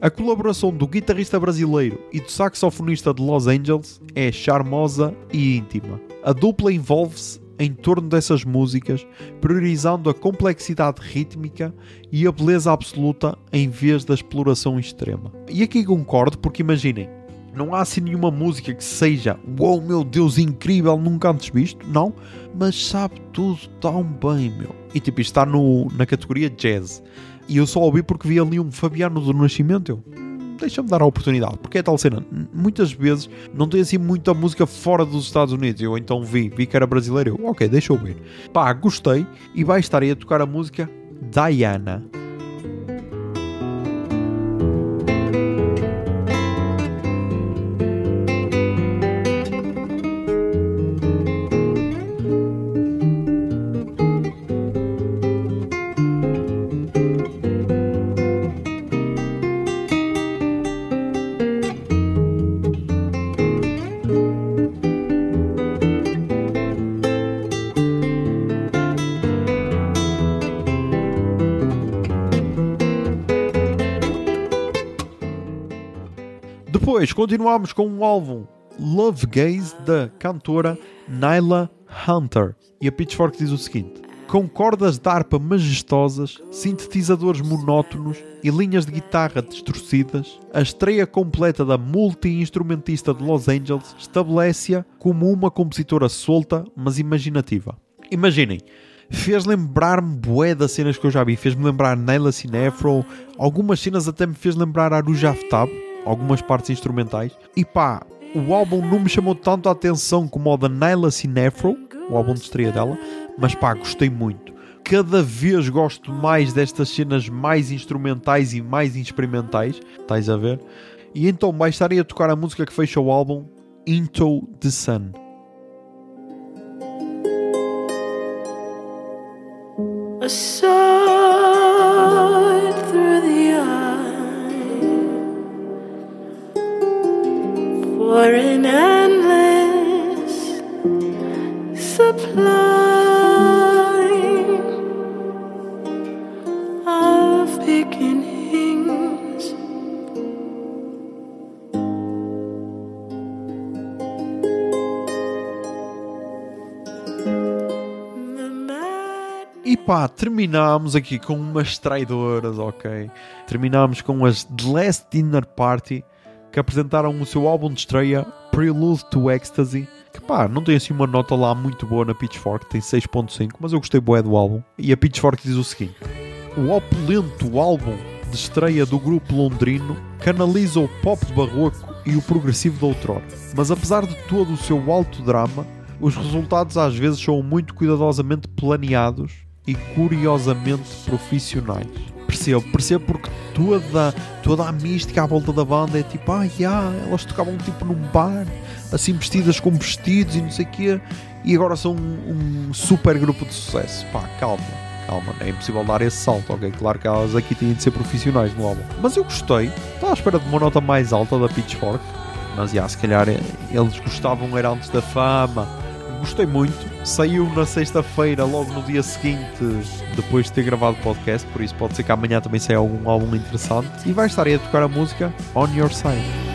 A colaboração do guitarrista brasileiro e do saxofonista de Los Angeles é charmosa e íntima. A dupla envolve-se em torno dessas músicas, priorizando a complexidade rítmica e a beleza absoluta em vez da exploração extrema. E aqui concordo, porque imaginem, não há assim nenhuma música que seja Uou, meu Deus, incrível, nunca antes visto, não, mas sabe tudo tão bem, meu. E tipo, está no, na categoria jazz. E eu só ouvi porque vi ali um Fabiano do Nascimento. Eu, "Hum, deixa-me dar a oportunidade, porque é tal cena. Muitas vezes não tem assim muita música fora dos Estados Unidos. Eu então vi, vi que era brasileiro. Eu, ok, deixa eu ver. Pá, gostei e vai estar aí a tocar a música Diana. Depois continuamos com um álbum Love Gaze da cantora Nyla Hunter. E a Pitchfork diz o seguinte: Com cordas de harpa majestosas, sintetizadores monótonos e linhas de guitarra distorcidas, a estreia completa da multi-instrumentista de Los Angeles estabelece-a como uma compositora solta, mas imaginativa. Imaginem, fez lembrar-me bué das cenas que eu já vi. Fez-me lembrar Naila Cinefro, algumas cenas até me fez lembrar Aruj Aftab, algumas partes instrumentais. E pá, o álbum não me chamou tanto a atenção como o da Naila Cinefro, o álbum de estreia dela, mas pá, gostei muito. Cada vez gosto mais destas cenas mais instrumentais e mais experimentais, estás a ver? E então mais estarei a tocar a música que fecha o álbum, Into the Sun. A for pá, terminámos aqui com umas traidoras, ok? Terminámos com as The Last Dinner Party, que apresentaram o seu álbum de estreia, Prelude to Ecstasy, que pá, não tem assim uma nota lá muito boa na Pitchfork, tem 6.5, mas eu gostei bué do álbum. E a Pitchfork diz o seguinte, o opulento álbum de estreia do grupo londrino canaliza o pop barroco e o progressivo de outrora. Mas apesar de todo o seu alto drama, os resultados às vezes são muito cuidadosamente planeados e curiosamente profissionais. Percebo, percebo porque toda, toda a mística à volta da banda é tipo, ah, yeah, elas tocavam tipo num bar, assim vestidas com vestidos e não sei o quê, e agora são um, um super grupo de sucesso. Pá, calma, calma, é impossível dar esse salto, ok? Claro que elas aqui têm de ser profissionais no álbum. Mas eu gostei, estava à espera de uma nota mais alta da Pitchfork, mas já, se calhar eh, eles gostavam era antes da fama. Gostei muito. Saiu na sexta-feira, logo no dia seguinte, depois de ter gravado o podcast, por isso pode ser que amanhã também saia algum álbum interessante. E vai estar aí a tocar a música On Your Side.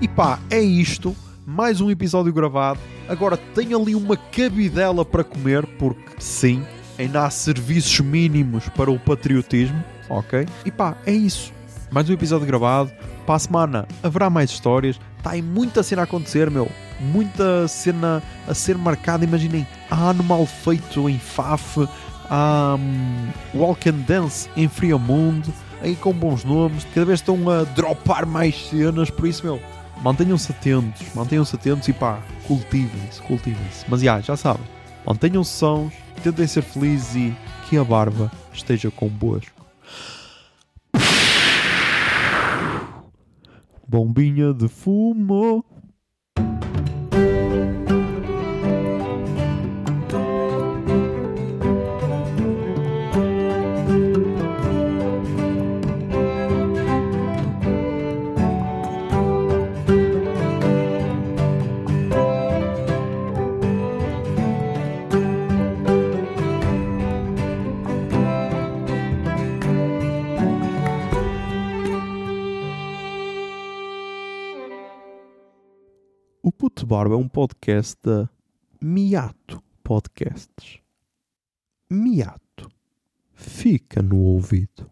E pá, é isto. Mais um episódio gravado. Agora tenho ali uma cabidela para comer, porque sim, ainda há serviços mínimos para o patriotismo, ok? E pá, é isso. Mais um episódio gravado. Para a semana haverá mais histórias. Está aí muita cena a acontecer, meu. Muita cena a ser marcada. Imaginem, há ano mal feito em Faf, há hum, Walk and Dance em Friamundo, aí com bons nomes. Cada vez estão a dropar mais cenas, por isso, meu mantenham-se atentos, mantenham-se atentos e pá, cultivem-se, cultivem-se. Mas já, já sabem, mantenham-se sãos, tentem ser felizes e que a barba esteja convosco. Bombinha de fumo. Barba é um podcast da Miato Podcasts. Miato. Fica no ouvido.